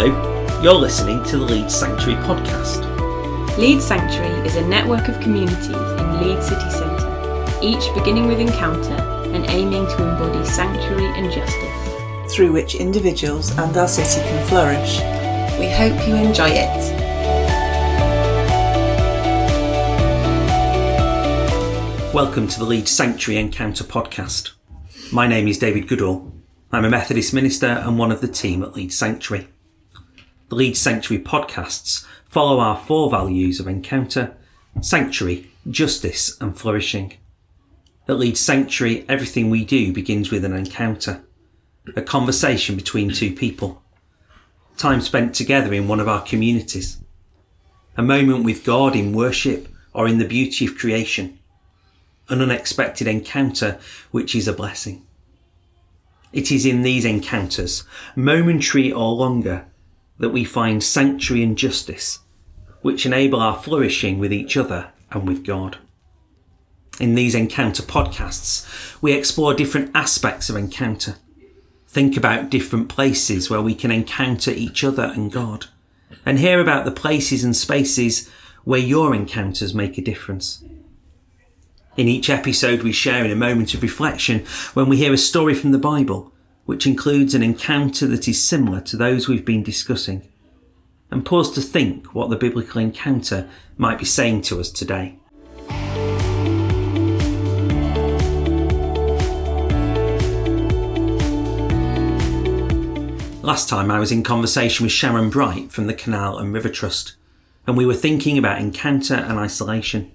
Hello, you're listening to the Leeds Sanctuary podcast. Leeds Sanctuary is a network of communities in Leeds city centre, each beginning with encounter and aiming to embody sanctuary and justice. through which individuals and our city can flourish. We hope you enjoy it. Welcome to the Leeds Sanctuary Encounter podcast. My name is David Goodall. I'm a Methodist minister and one of the team at Leeds Sanctuary. The Leeds Sanctuary podcasts follow our four values of encounter, sanctuary, justice, and flourishing. At Leeds Sanctuary, everything we do begins with an encounter, a conversation between two people, time spent together in one of our communities, a moment with God in worship or in the beauty of creation an unexpected encounter which is a blessing. It is in these encounters, momentary or longer, that we find sanctuary and justice, which enable our flourishing with each other and with God. In these encounter podcasts, we explore different aspects of encounter. Think about different places where we can encounter each other and God, and hear about the places and spaces where your encounters make a difference. In each episode, we share in a moment of reflection when we hear a story from the Bible, which includes an encounter that is similar to those we've been discussing, and pause to think what the biblical encounter might be saying to us today. Last time I was in conversation with Sharon Bright from the Canal and River Trust, and we were thinking about encounter and isolation.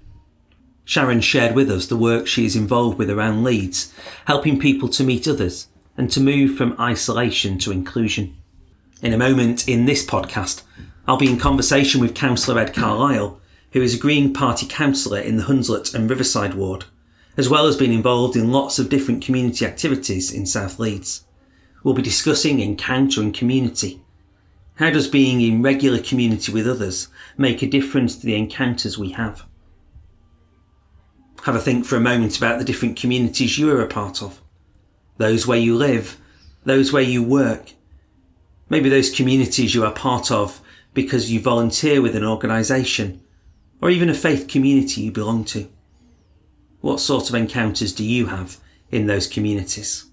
Sharon shared with us the work she is involved with around Leeds, helping people to meet others and to move from isolation to inclusion. In a moment in this podcast, I'll be in conversation with Councillor Ed Carlisle, who is a Green Party councillor in the Hunslet and Riverside ward, as well as being involved in lots of different community activities in South Leeds. We'll be discussing encounter and community. How does being in regular community with others make a difference to the encounters we have? Have a think for a moment about the different communities you are a part of. Those where you live, those where you work. Maybe those communities you are part of because you volunteer with an organisation or even a faith community you belong to. What sort of encounters do you have in those communities?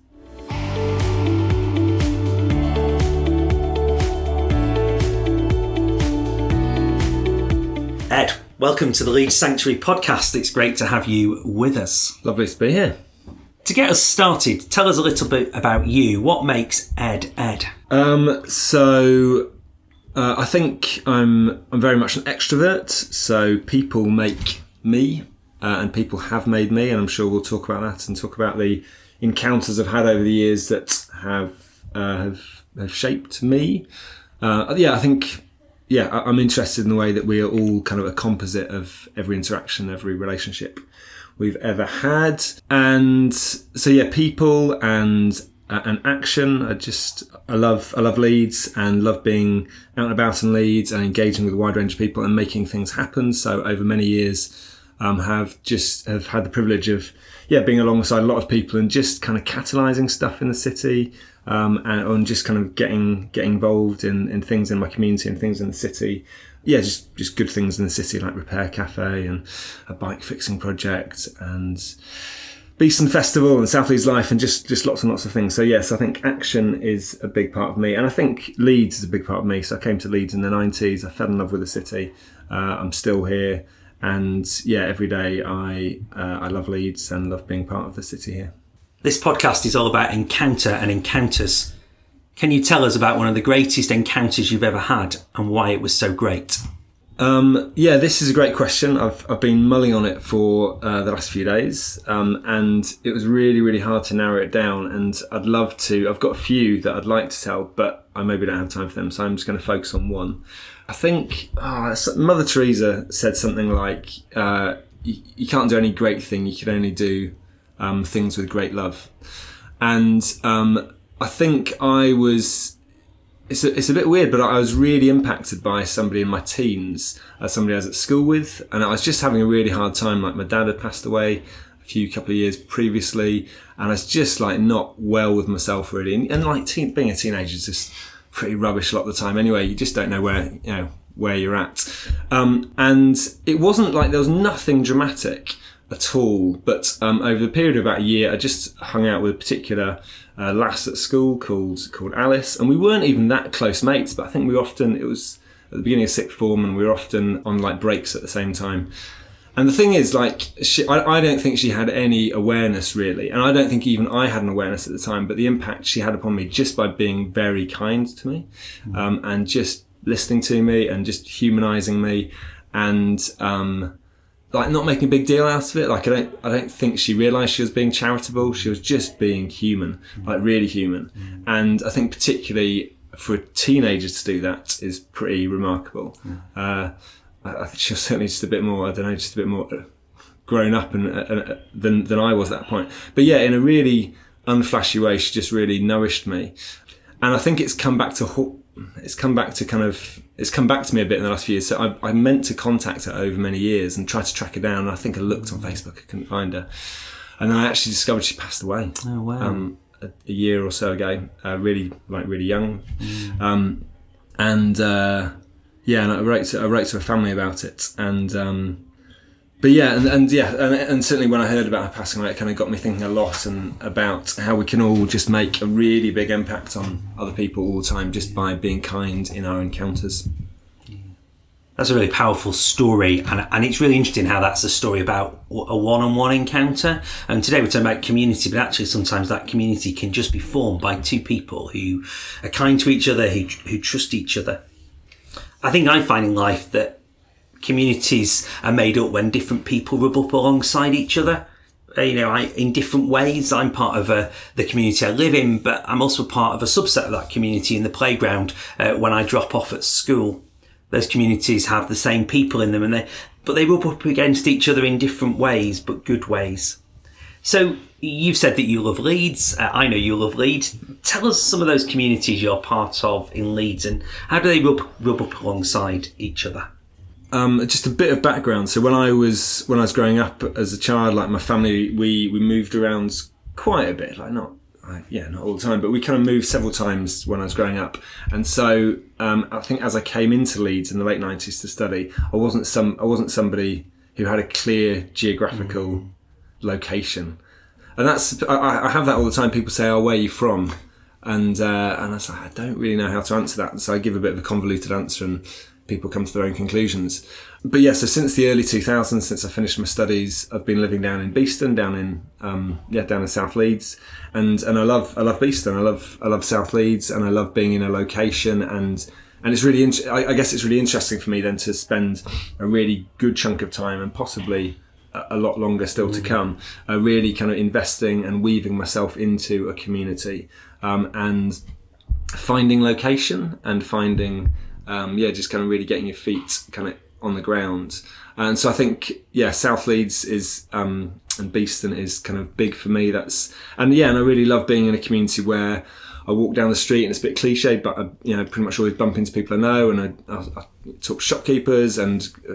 Ed, welcome to the Leeds Sanctuary podcast. It's great to have you with us. Lovely to be here. To get us started, tell us a little bit about you. What makes Ed Ed? Um, so uh, I think I'm I'm very much an extrovert. So people make me, uh, and people have made me, and I'm sure we'll talk about that and talk about the encounters I've had over the years that have uh, have, have shaped me. Uh, yeah, I think. Yeah, I'm interested in the way that we are all kind of a composite of every interaction, every relationship we've ever had. And so yeah, people and uh, and action. I just I love I love Leeds and love being out and about in Leeds and engaging with a wide range of people and making things happen. So over many years, um, have just have had the privilege of yeah being alongside a lot of people and just kind of catalysing stuff in the city. Um, and, and just kind of getting getting involved in, in things in my community and things in the city yeah, just just good things in the city like Repair Cafe and a bike fixing project and Beeston Festival and South Leeds Life and just just lots and lots of things. So yes, I think action is a big part of me, and I think Leeds is a big part of me. So I came to Leeds in the nineties. I fell in love with the city. Uh, I'm still here, and yeah, every day I uh, I love Leeds and love being part of the city here. This podcast is all about encounter and encounters. Can you tell us about one of the greatest encounters you've ever had and why it was so great? Um, yeah, this is a great question. I've, I've been mulling on it for uh, the last few days, um, and it was really, really hard to narrow it down. And I'd love to. I've got a few that I'd like to tell, but I maybe don't have time for them, so I'm just going to focus on one. I think ah, Mother Teresa said something like, uh, you, "You can't do any great thing; you can only do um, things with great love." And um, I think I was it's a, it's a bit weird, but I was really impacted by somebody in my teens, uh, somebody I was at school with, and I was just having a really hard time. Like my dad had passed away a few couple of years previously, and I was just like not well with myself really. And, and like teen, being a teenager is just pretty rubbish a lot of the time. Anyway, you just don't know where you know where you're at. Um, and it wasn't like there was nothing dramatic at all. But um, over the period of about a year, I just hung out with a particular uh, lass at school called called Alice, and we weren't even that close mates. But I think we often it was at the beginning of sixth form, and we were often on like breaks at the same time. And the thing is, like, she, I, I, don't think she had any awareness really, and I don't think even I had an awareness at the time. But the impact she had upon me just by being very kind to me, um, and just listening to me, and just humanising me, and um, like not making a big deal out of it. Like I don't, I don't think she realised she was being charitable. She was just being human, like really human. And I think particularly for a teenager to do that is pretty remarkable. Uh, I, I think she was certainly just a bit more. I don't know, just a bit more grown up and, uh, than than I was at that point. But yeah, in a really unflashy way, she just really nourished me. And I think it's come back to it's come back to kind of it's come back to me a bit in the last few years. So I, I meant to contact her over many years and try to track her down. I think I looked on Facebook, I couldn't find her, and then I actually discovered she passed away. Oh wow! Um, a, a, year or so ago, uh, really like really young, mm. um, and uh, yeah, and I wrote to, I wrote to her family about it, and um, but yeah, and, and yeah, and, and, certainly when I heard about her passing away, it kind of got me thinking a lot and about how we can all just make a really big impact on other people all the time just by being kind in our encounters. That's a really powerful story, and, and it's really interesting how that's a story about a one-on-one encounter. And today we're talking about community, but actually sometimes that community can just be formed by two people who are kind to each other, who who trust each other. I think I find in life that communities are made up when different people rub up alongside each other. Uh, you know, I, in different ways. I'm part of a, uh, the community I live in, but I'm also part of a subset of that community in the playground uh, when I drop off at school. Those communities have the same people in them, and they but they rub up against each other in different ways, but good ways. So you've said that you love Leeds. Uh, I know you love Leeds. Tell us some of those communities you're part of in Leeds, and how do they rub rub up alongside each other? Um, just a bit of background. So when I was when I was growing up as a child, like my family, we we moved around quite a bit. Like not, yeah, not all the time, but we kind of moved several times when I was growing up. And so um, I think as I came into Leeds in the late nineties to study, I wasn't some I wasn't somebody who had a clear geographical mm. location. And that's I, I, have that all the time. People say, "Oh, where are you from?" And uh, and I was like, I don't really know how to answer that. So I give a bit of a convoluted answer and people come to their own conclusions. But yeah, so since the early 2000s, since I finished my studies, I've been living down in Beeston, down in um, yeah, down in South Leeds, and and I love I love Beeston, I love I love South Leeds, and I love being in a location and. And it's really, in- I guess it's really interesting for me then to spend a really good chunk of time and possibly a lot longer still to come, uh, really kind of investing and weaving myself into a community um, and finding location and finding um, yeah, just kind of really getting your feet kind of on the ground. And so I think, yeah, South Leeds is um, and Beeston is kind of big for me. That's and yeah, and I really love being in a community where I walk down the street and it's a bit cliche, but I, you know, pretty much always bump into people I know, and I, I, I talk shopkeepers, and uh,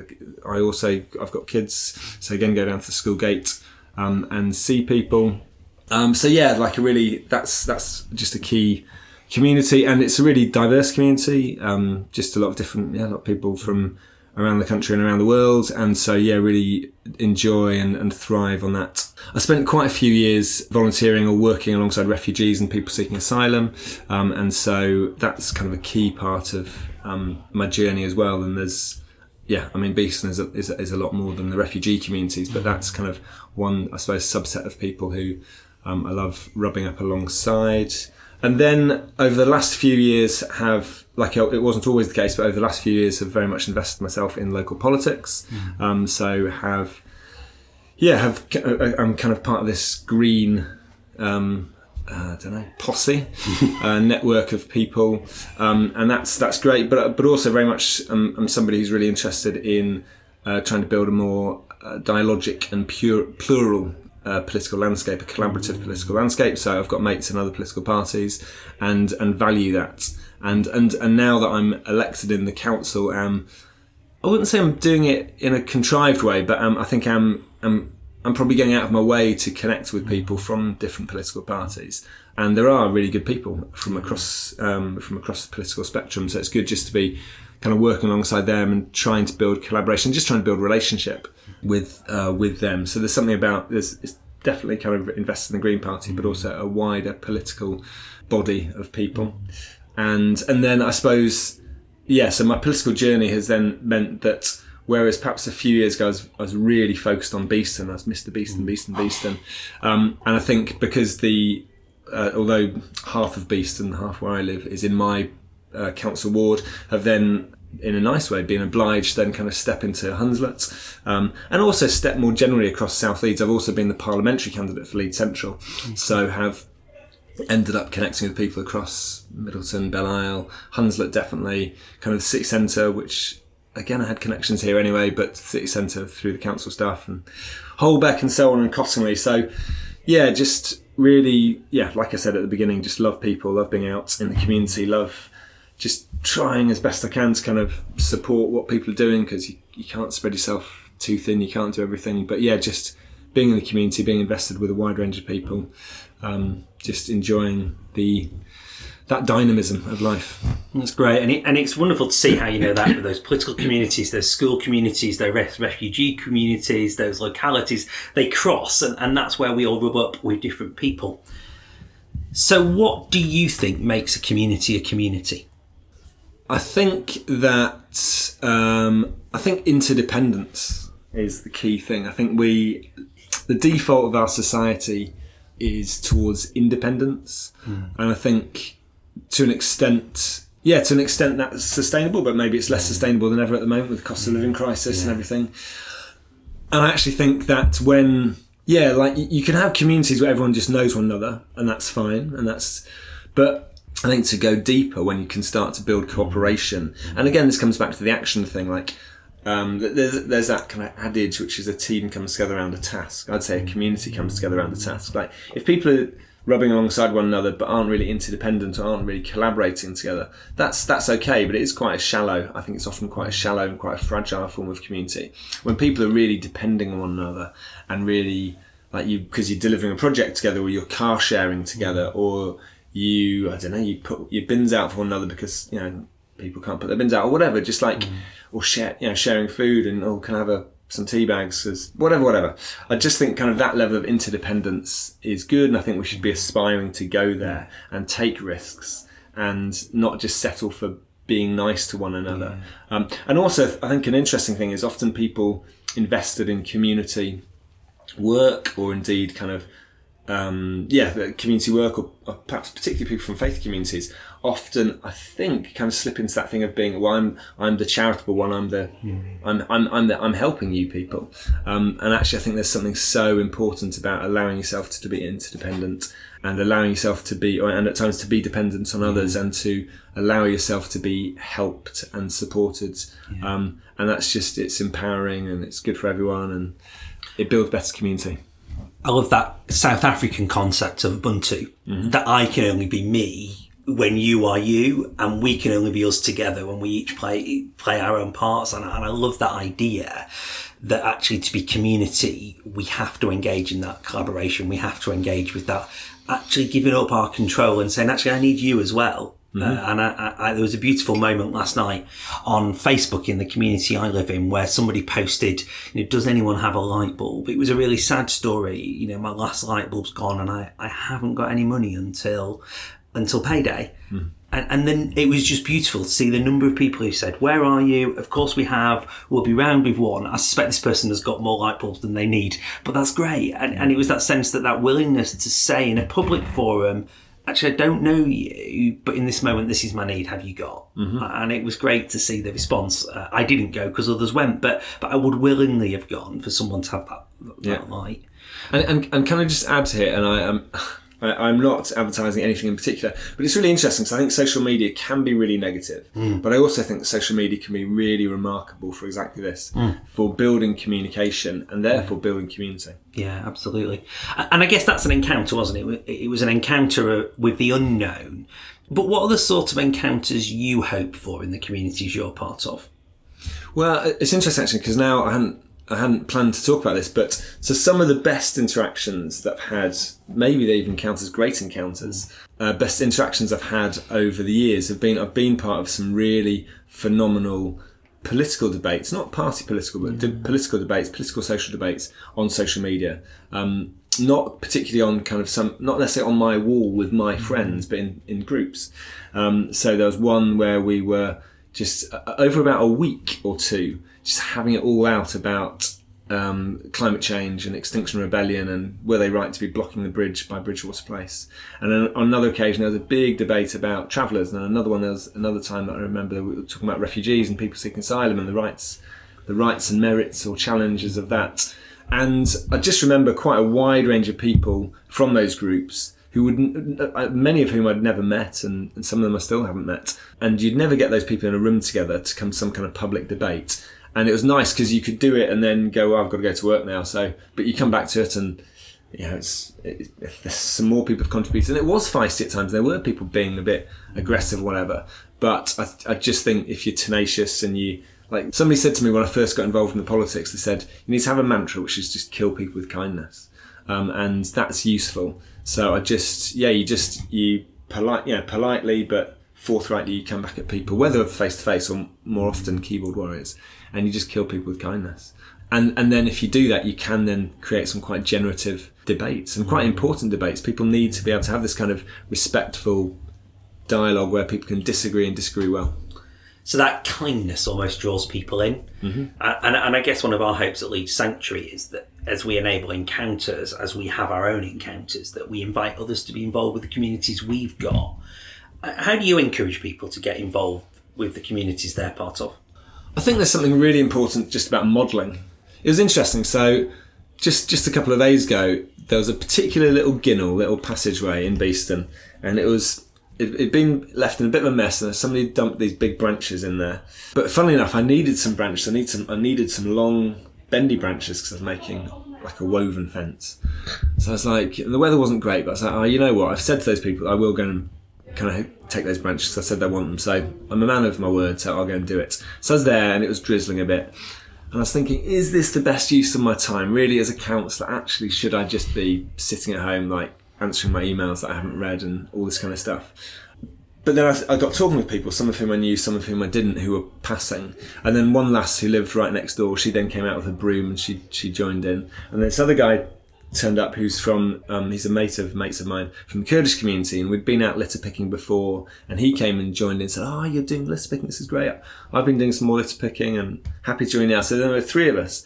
I also I've got kids, so again go down to the school gate um, and see people. Um, so yeah, like a really that's that's just a key community, and it's a really diverse community. Um, just a lot of different, yeah, a lot of people from around the country and around the world, and so yeah, really enjoy and, and thrive on that. I spent quite a few years volunteering or working alongside refugees and people seeking asylum, um, and so that's kind of a key part of um, my journey as well. And there's yeah, I mean, Beeston is a, is, a, is a lot more than the refugee communities, but that's kind of one, I suppose, subset of people who um, I love rubbing up alongside and then over the last few years have like it wasn't always the case but over the last few years have very much invested myself in local politics mm. um, so have yeah have uh, i'm kind of part of this green um, uh, I don't know posse uh, network of people um, and that's that's great but but also very much um, I'm somebody who's really interested in uh, trying to build a more uh, dialogic and pure plural uh, political landscape, a collaborative political landscape. So I've got mates in other political parties, and and value that. And and and now that I'm elected in the council, um, I wouldn't say I'm doing it in a contrived way, but um, I think I'm, I'm I'm probably going out of my way to connect with people from different political parties, and there are really good people from across um, from across the political spectrum. So it's good just to be kind of working alongside them and trying to build collaboration, just trying to build relationship with uh, with them. So there's something about there's it's definitely kind of invested in the Green Party, but also a wider political body of people, and and then I suppose yeah. So my political journey has then meant that Whereas perhaps a few years ago, I was, I was really focused on Beeston. I was Mr. Beeston, Beeston, Beeston. Um, and I think because the, uh, although half of Beeston, half where I live, is in my uh, council ward, have then in a nice way been obliged then kind of step into Hunslet um, and also step more generally across South Leeds. I've also been the parliamentary candidate for Leeds Central, so have ended up connecting with people across Middleton, Belle Isle, Hunslet definitely, kind of the city centre, which again, I had connections here anyway, but city centre through the council staff and Holbeck and so on and Cottingley. So, yeah, just really, yeah, like I said at the beginning, just love people, love being out in the community, love just trying as best I can to kind of support what people are doing because you, you can't spread yourself too thin, you can't do everything. But yeah, just being in the community, being invested with a wide range of people, um, just enjoying the that dynamism of life. That's great, and, it, and it's wonderful to see how you know that with those political communities, those school communities, those refugee communities, those localities, they cross, and, and that's where we all rub up with different people. So, what do you think makes a community a community? I think that um, I think interdependence is the key thing. I think we, the default of our society, is towards independence, mm. and I think to an extent, yeah, to an extent that's sustainable, but maybe it's less sustainable than ever at the moment with the cost of living crisis yeah. and everything. And I actually think that when, yeah, like you can have communities where everyone just knows one another, and that's fine, and that's, but I think to go deeper when you can start to build cooperation, and again, this comes back to the action thing, like. Um, there's there's that kind of adage which is a team comes together around a task. I'd say a community comes together around a task. Like if people are rubbing alongside one another but aren't really interdependent or aren't really collaborating together that's that's okay but it is quite a shallow i think it's often quite a shallow and quite a fragile form of community when people are really depending on one another and really like you because you're delivering a project together or you're car sharing together or you i don't know you put your bins out for one another because you know people can't put their bins out or whatever just like mm. or share you know sharing food and oh can I have a some tea bags, as whatever, whatever. I just think kind of that level of interdependence is good, and I think we should be aspiring to go there and take risks and not just settle for being nice to one another. Yeah. Um, and also, I think an interesting thing is often people invested in community work or indeed kind of um, yeah, community work or, or, perhaps particularly people from faith communities often, I think, kind of slip into that thing of being, well, I'm, I'm the charitable one. I'm the, mm. I'm, I'm, I'm, the, I'm helping you people. Um, and actually, I think there's something so important about allowing yourself to, to be interdependent and allowing yourself to be, or, and at times to be dependent on others mm. and to allow yourself to be helped and supported. Yeah. Um, and that's just, it's empowering and it's good for everyone and it builds better community. I love that South African concept of Ubuntu, mm-hmm. that I can only be me when you are you and we can only be us together when we each play, play our own parts. And, and I love that idea that actually to be community, we have to engage in that collaboration. We have to engage with that, actually giving up our control and saying, actually, I need you as well. Mm-hmm. Uh, and I, I, there was a beautiful moment last night on Facebook in the community I live in where somebody posted, you know, does anyone have a light bulb? It was a really sad story. You know, my last light bulb's gone and I, I haven't got any money until, until payday. Mm. And, and then it was just beautiful to see the number of people who said, Where are you? Of course, we have. We'll be round with one. I suspect this person has got more light bulbs than they need, but that's great. And, and it was that sense that that willingness to say in a public forum, actually, I don't know you, but in this moment, this is my need. Have you got? Mm-hmm. And it was great to see the response. Uh, I didn't go because others went, but but I would willingly have gone for someone to have that, that yeah. light. And, and and can I just add to it? And I am. Um, I, am not advertising anything in particular, but it's really interesting because I think social media can be really negative, mm. but I also think social media can be really remarkable for exactly this, mm. for building communication and therefore building community. Yeah, absolutely. And I guess that's an encounter, wasn't it? It was an encounter with the unknown. But what are the sort of encounters you hope for in the communities you're part of? Well, it's interesting actually because now I hadn't I hadn't planned to talk about this, but so some of the best interactions that I've had, maybe they even count as great encounters, uh, best interactions I've had over the years have been I've been part of some really phenomenal political debates, not party political, but de- political debates, political social debates on social media. Um, not particularly on kind of some, not necessarily on my wall with my friends, but in, in groups. Um, so there was one where we were just uh, over about a week or two, just having it all out about um, climate change and Extinction Rebellion and were they right to be blocking the bridge by Bridgewater Place? And then on another occasion, there was a big debate about travellers, and another one there was another time that I remember we were talking about refugees and people seeking asylum and the rights, the rights and merits or challenges of that. And I just remember quite a wide range of people from those groups who would uh, many of whom I'd never met, and, and some of them I still haven't met. And you'd never get those people in a room together to come to some kind of public debate and it was nice because you could do it and then go, well, I've got to go to work now. So, but you come back to it and you know, it's, it, some more people have contributed, and it was feisty at times. There were people being a bit aggressive, whatever. But I, I just think if you're tenacious and you like, somebody said to me when I first got involved in the politics, they said you need to have a mantra which is just kill people with kindness, um, and that's useful. So I just, yeah, you just you polite, yeah, politely but forthrightly you come back at people, whether face to face or more often keyboard warriors and you just kill people with kindness. And and then if you do that, you can then create some quite generative debates and quite important debates. People need to be able to have this kind of respectful dialogue where people can disagree and disagree well. So that kindness almost draws people in. Mm-hmm. And, and I guess one of our hopes at Leeds Sanctuary is that as we enable encounters, as we have our own encounters, that we invite others to be involved with the communities we've got. How do you encourage people to get involved with the communities they're part of? I think there's something really important just about modelling. It was interesting. So, just just a couple of days ago, there was a particular little ginnel, little passageway in Beeston, and it was it, had been left in a bit of a mess, and somebody dumped these big branches in there. But funnily enough, I needed some branches. I need some. I needed some long, bendy branches because I was making like a woven fence. So I was like, the weather wasn't great, but I was like, oh, you know what? I've said to those people, I will go and kind of take those branches. I said I want them, so I'm a man of my word, so I'll go and do it. So I was there, and it was drizzling a bit, and I was thinking, is this the best use of my time? Really, as a councillor, actually, should I just be sitting at home, like answering my emails that I haven't read and all this kind of stuff? But then I, I, got talking with people, some of whom I knew, some of whom I didn't, who were passing. And then one lass who lived right next door, she then came out with a broom and she she joined in. And this other guy turned up who's from um, he's a mate of mates of mine from the Kurdish community and we'd been out litter picking before and he came and joined in and said oh you're doing litter picking this is great. I've been doing some more litter picking and happy to join now. So there were three of us.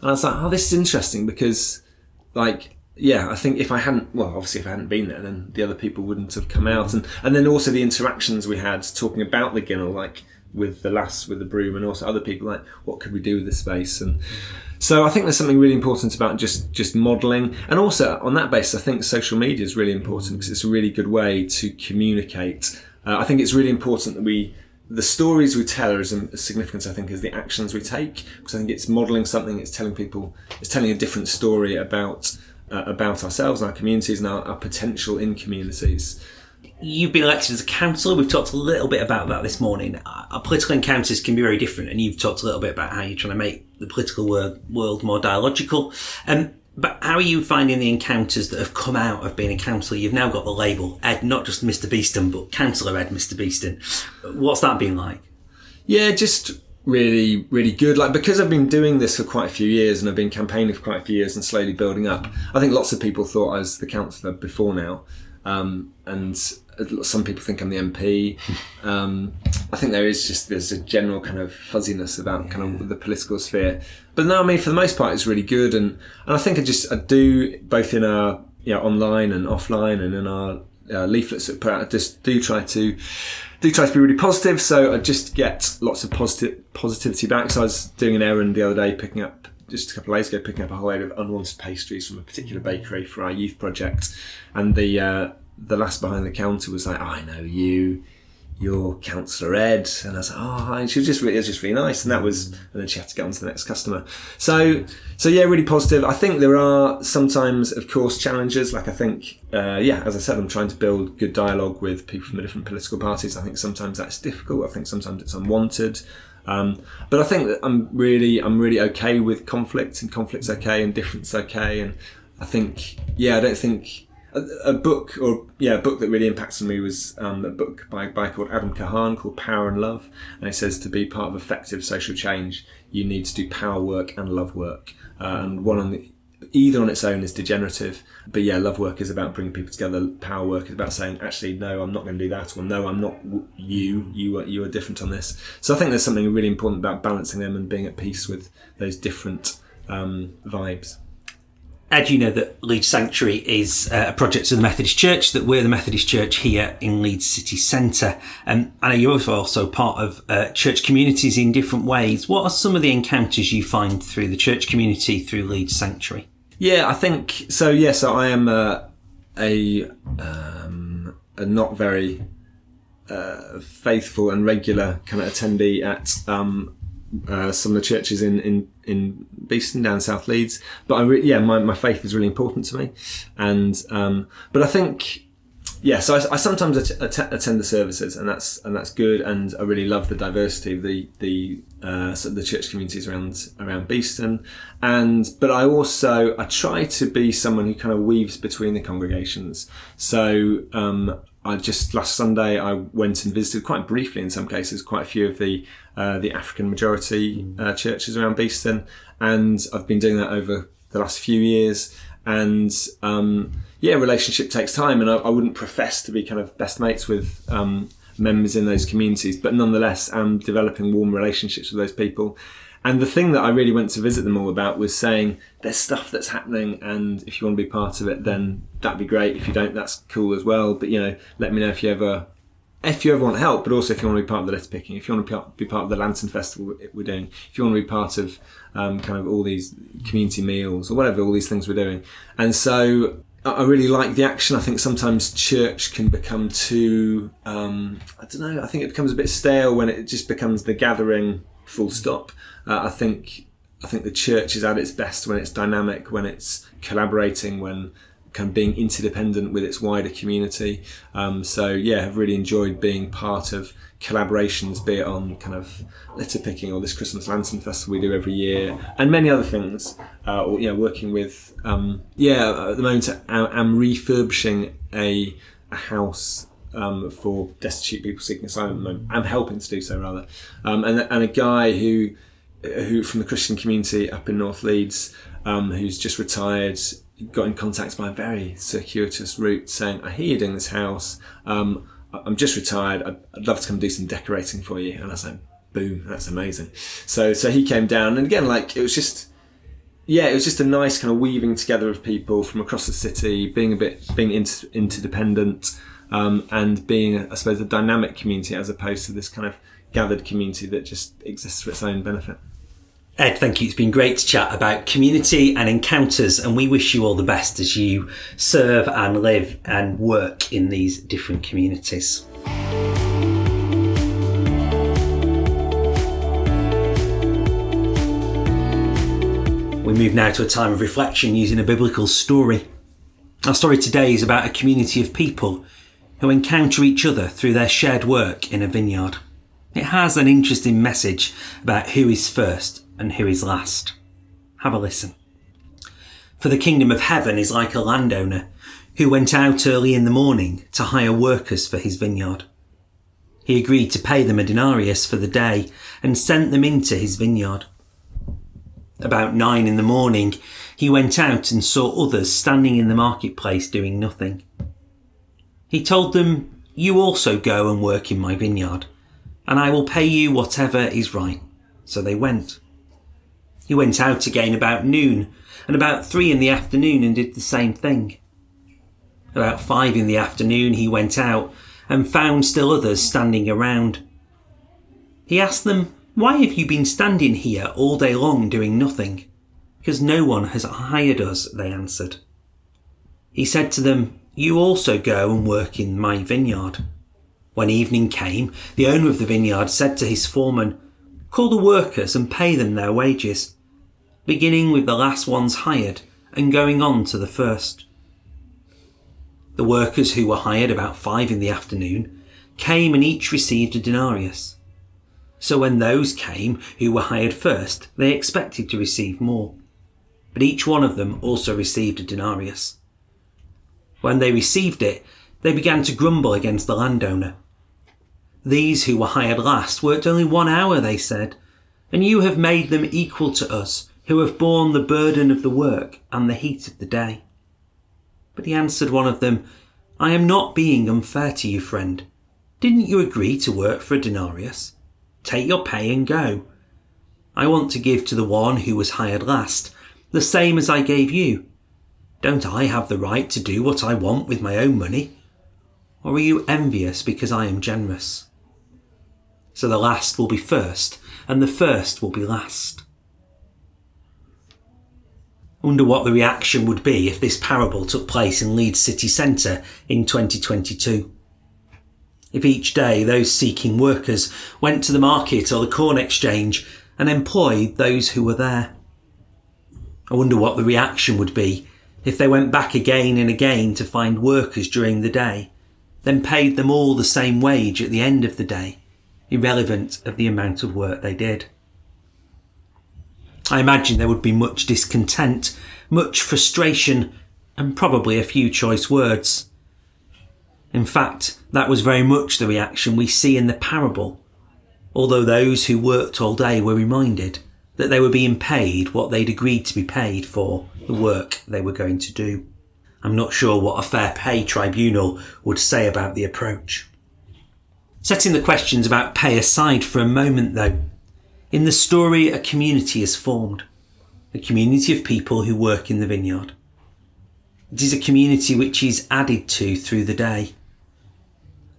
And I was like oh this is interesting because like yeah I think if I hadn't well obviously if I hadn't been there then the other people wouldn't have come out. And and then also the interactions we had talking about the ginnel like with the lass with the broom and also other people like what could we do with this space? And so I think there's something really important about just just modelling, and also on that basis, I think social media is really important because it's a really good way to communicate. Uh, I think it's really important that we the stories we tell are as significant, I think, as the actions we take. Because I think it's modelling something, it's telling people, it's telling a different story about uh, about ourselves and our communities and our, our potential in communities you've been elected as a councillor. We've talked a little bit about that this morning. Our political encounters can be very different, and you've talked a little bit about how you're trying to make the political world more dialogical. Um, but how are you finding the encounters that have come out of being a councillor? You've now got the label Ed, not just Mr. Beeston, but Councillor Ed Mr. Beeston. What's that been like? Yeah, just really, really good. Like because I've been doing this for quite a few years and I've been campaigning for quite a few years and slowly building up. I think lots of people thought I was the councillor before now, um, and some people think I'm the MP. Um, I think there is just there's a general kind of fuzziness about kind of the political sphere. But no, I mean for the most part, it's really good, and and I think I just I do both in our you know, online and offline and in our uh, leaflets that put out. I just do try to do try to be really positive. So I just get lots of positive positivity back. So I was doing an errand the other day, picking up just a couple of days ago, picking up a whole load of unwanted pastries from a particular bakery for our youth project, and the uh, the last behind the counter was like, I know you, you're Councillor Ed. And I was like, oh, hi. She was just really, it was just really nice. And that was, and then she had to get on to the next customer. So, so yeah, really positive. I think there are sometimes, of course, challenges. Like I think, uh, yeah, as I said, I'm trying to build good dialogue with people from the different political parties. I think sometimes that's difficult. I think sometimes it's unwanted. Um, but I think that I'm really, I'm really okay with conflict, and conflict's okay, and difference okay. And I think, yeah, I don't think a, book or yeah, a book that really impacted me was um, a book by a guy called Adam Kahane called Power and Love, and it says to be part of effective social change, you need to do power work and love work, uh, and one on the either on its own is degenerative. But yeah, love work is about bringing people together. Power work is about saying, actually, no, I'm not going to do that, or no, I'm not you. You are you are different on this. So I think there's something really important about balancing them and being at peace with those different um, vibes. Ed, you know that Leeds Sanctuary is uh, a project of the Methodist Church, that we're the Methodist Church here in Leeds City Centre. Um, I know you're also part of uh, church communities in different ways. What are some of the encounters you find through the church community through Leeds Sanctuary? Yeah, I think so. Yeah, so I am uh, a um, a not very uh, faithful and regular kind of attendee at um, uh, some of the churches in in in Beeston down South Leeds. But I re- yeah, my, my faith is really important to me, and um, but I think yeah, so I, I sometimes att- att- attend the services, and that's and that's good, and I really love the diversity of the the uh, the church communities around around Beeston, and but I also I try to be someone who kind of weaves between the congregations. So um, I just last Sunday I went and visited quite briefly in some cases quite a few of the uh, the African majority uh, churches around Beeston, and I've been doing that over the last few years, and um, yeah, relationship takes time, and I, I, wouldn't profess to be kind of best mates with um, members in those communities, but nonetheless, I'm developing warm relationships with those people. And the thing that I really went to visit them all about was saying there's stuff that's happening, and if you want to be part of it, then that'd be great. If you don't, that's cool as well. But you know, let me know if you ever if you ever want help, but also if you want to be part of the litter picking, if you want to be part of the Lantern Festival we're doing, if you want to be part of um, kind of all these community meals or whatever, all these things we're doing. And so I really like the action. I think sometimes church can become too, um, I don't know, I think it becomes a bit stale when it just becomes the gathering full stop. Uh, I think I think the church is at its best when it's dynamic, when it's collaborating, when kind of being interdependent with its wider community. Um, so yeah, I've really enjoyed being part of collaborations, be it on kind of litter picking or this Christmas lantern festival we do every year, and many other things. Uh, or yeah, working with um, yeah at the moment I'm refurbishing a, a house um, for destitute people seeking asylum. I'm helping to do so rather, um, and and a guy who who from the Christian community up in North Leeds um, who's just retired got in contact by a very circuitous route saying, I hear you're doing this house. Um, I'm just retired. I'd, I'd, love to come do some decorating for you. And I said, boom, that's amazing. So, so he came down and again, like it was just, yeah, it was just a nice kind of weaving together of people from across the city, being a bit, being inter- interdependent, um, and being, I suppose, a dynamic community as opposed to this kind of gathered community that just exists for its own benefit. Ed, thank you. It's been great to chat about community and encounters, and we wish you all the best as you serve and live and work in these different communities. We move now to a time of reflection using a biblical story. Our story today is about a community of people who encounter each other through their shared work in a vineyard. It has an interesting message about who is first and who is last. Have a listen. For the kingdom of heaven is like a landowner who went out early in the morning to hire workers for his vineyard. He agreed to pay them a denarius for the day and sent them into his vineyard. About nine in the morning, he went out and saw others standing in the marketplace doing nothing. He told them, You also go and work in my vineyard, and I will pay you whatever is right. So they went. He went out again about noon, and about three in the afternoon and did the same thing. About five in the afternoon he went out and found still others standing around. He asked them, Why have you been standing here all day long doing nothing? Because no one has hired us, they answered. He said to them, You also go and work in my vineyard. When evening came, the owner of the vineyard said to his foreman, Call the workers and pay them their wages beginning with the last ones hired and going on to the first. The workers who were hired about five in the afternoon came and each received a denarius. So when those came who were hired first, they expected to receive more. But each one of them also received a denarius. When they received it, they began to grumble against the landowner. These who were hired last worked only one hour, they said, and you have made them equal to us, who have borne the burden of the work and the heat of the day. But he answered one of them, I am not being unfair to you, friend. Didn't you agree to work for a denarius? Take your pay and go. I want to give to the one who was hired last the same as I gave you. Don't I have the right to do what I want with my own money? Or are you envious because I am generous? So the last will be first, and the first will be last. I wonder what the reaction would be if this parable took place in Leeds city centre in 2022. If each day those seeking workers went to the market or the corn exchange and employed those who were there. I wonder what the reaction would be if they went back again and again to find workers during the day, then paid them all the same wage at the end of the day, irrelevant of the amount of work they did. I imagine there would be much discontent, much frustration, and probably a few choice words. In fact, that was very much the reaction we see in the parable, although those who worked all day were reminded that they were being paid what they'd agreed to be paid for the work they were going to do. I'm not sure what a fair pay tribunal would say about the approach. Setting the questions about pay aside for a moment though, in the story a community is formed. A community of people who work in the vineyard. It is a community which is added to through the day.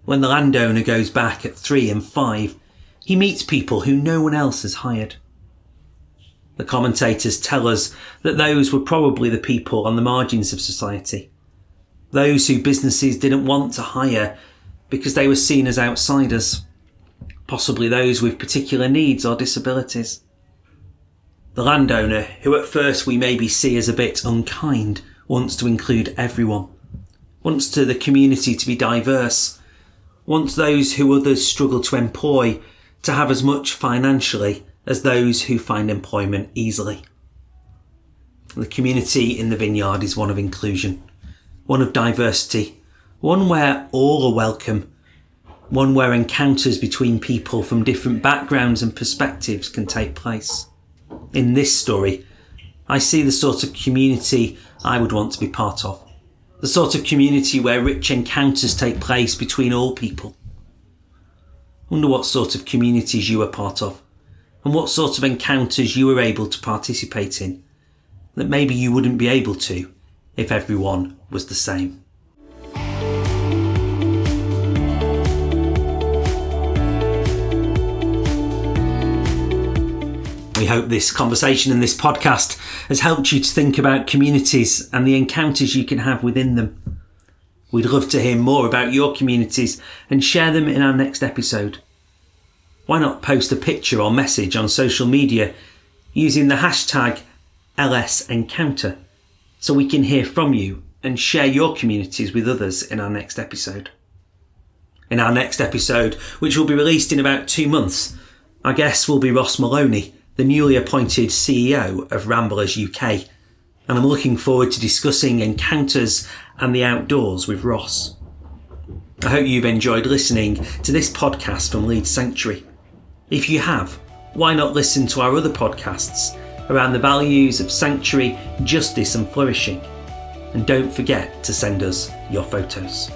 When the landowner goes back at three and five, he meets people who no one else has hired. The commentators tell us that those were probably the people on the margins of society. Those who businesses didn't want to hire because they were seen as outsiders. Possibly those with particular needs or disabilities. The landowner, who at first we maybe see as a bit unkind, wants to include everyone. Wants to the community to be diverse. Wants those who others struggle to employ to have as much financially as those who find employment easily. The community in the vineyard is one of inclusion, one of diversity, one where all are welcome, one where encounters between people from different backgrounds and perspectives can take place. In this story, I see the sort of community I would want to be part of. The sort of community where rich encounters take place between all people. I Wonder what sort of communities you are part of and what sort of encounters you were able to participate in that maybe you wouldn't be able to if everyone was the same. We hope this conversation and this podcast has helped you to think about communities and the encounters you can have within them. We'd love to hear more about your communities and share them in our next episode why not post a picture or message on social media using the hashtag LSEncounter so we can hear from you and share your communities with others in our next episode. In our next episode, which will be released in about two months, our guest will be Ross Maloney, the newly appointed CEO of Ramblers UK, and I'm looking forward to discussing encounters and the outdoors with Ross. I hope you've enjoyed listening to this podcast from Leeds Sanctuary. If you have, why not listen to our other podcasts around the values of sanctuary, justice, and flourishing? And don't forget to send us your photos.